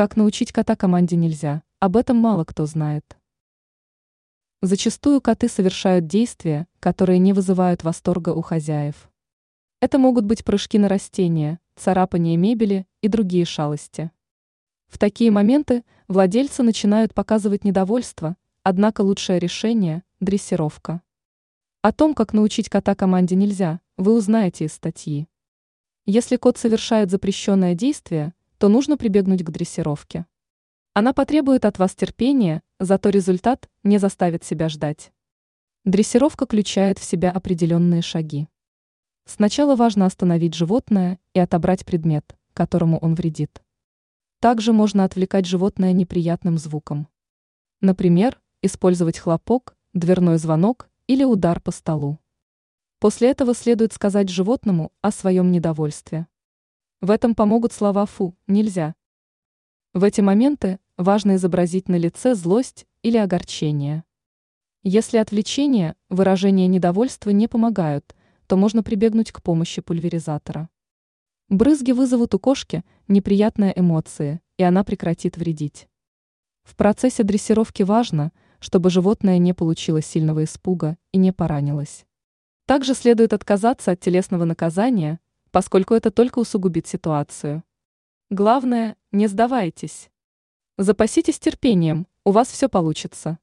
Как научить кота команде нельзя, об этом мало кто знает. Зачастую коты совершают действия, которые не вызывают восторга у хозяев. Это могут быть прыжки на растения, царапание мебели и другие шалости. В такие моменты владельцы начинают показывать недовольство, однако лучшее решение – дрессировка. О том, как научить кота команде нельзя, вы узнаете из статьи. Если кот совершает запрещенное действие, то нужно прибегнуть к дрессировке. Она потребует от вас терпения, зато результат не заставит себя ждать. Дрессировка включает в себя определенные шаги. Сначала важно остановить животное и отобрать предмет, которому он вредит. Также можно отвлекать животное неприятным звуком. Например, использовать хлопок, дверной звонок или удар по столу. После этого следует сказать животному о своем недовольстве. В этом помогут слова «фу», «нельзя». В эти моменты важно изобразить на лице злость или огорчение. Если отвлечение, выражение недовольства не помогают, то можно прибегнуть к помощи пульверизатора. Брызги вызовут у кошки неприятные эмоции, и она прекратит вредить. В процессе дрессировки важно, чтобы животное не получило сильного испуга и не поранилось. Также следует отказаться от телесного наказания, поскольку это только усугубит ситуацию. Главное, не сдавайтесь. Запаситесь терпением, у вас все получится.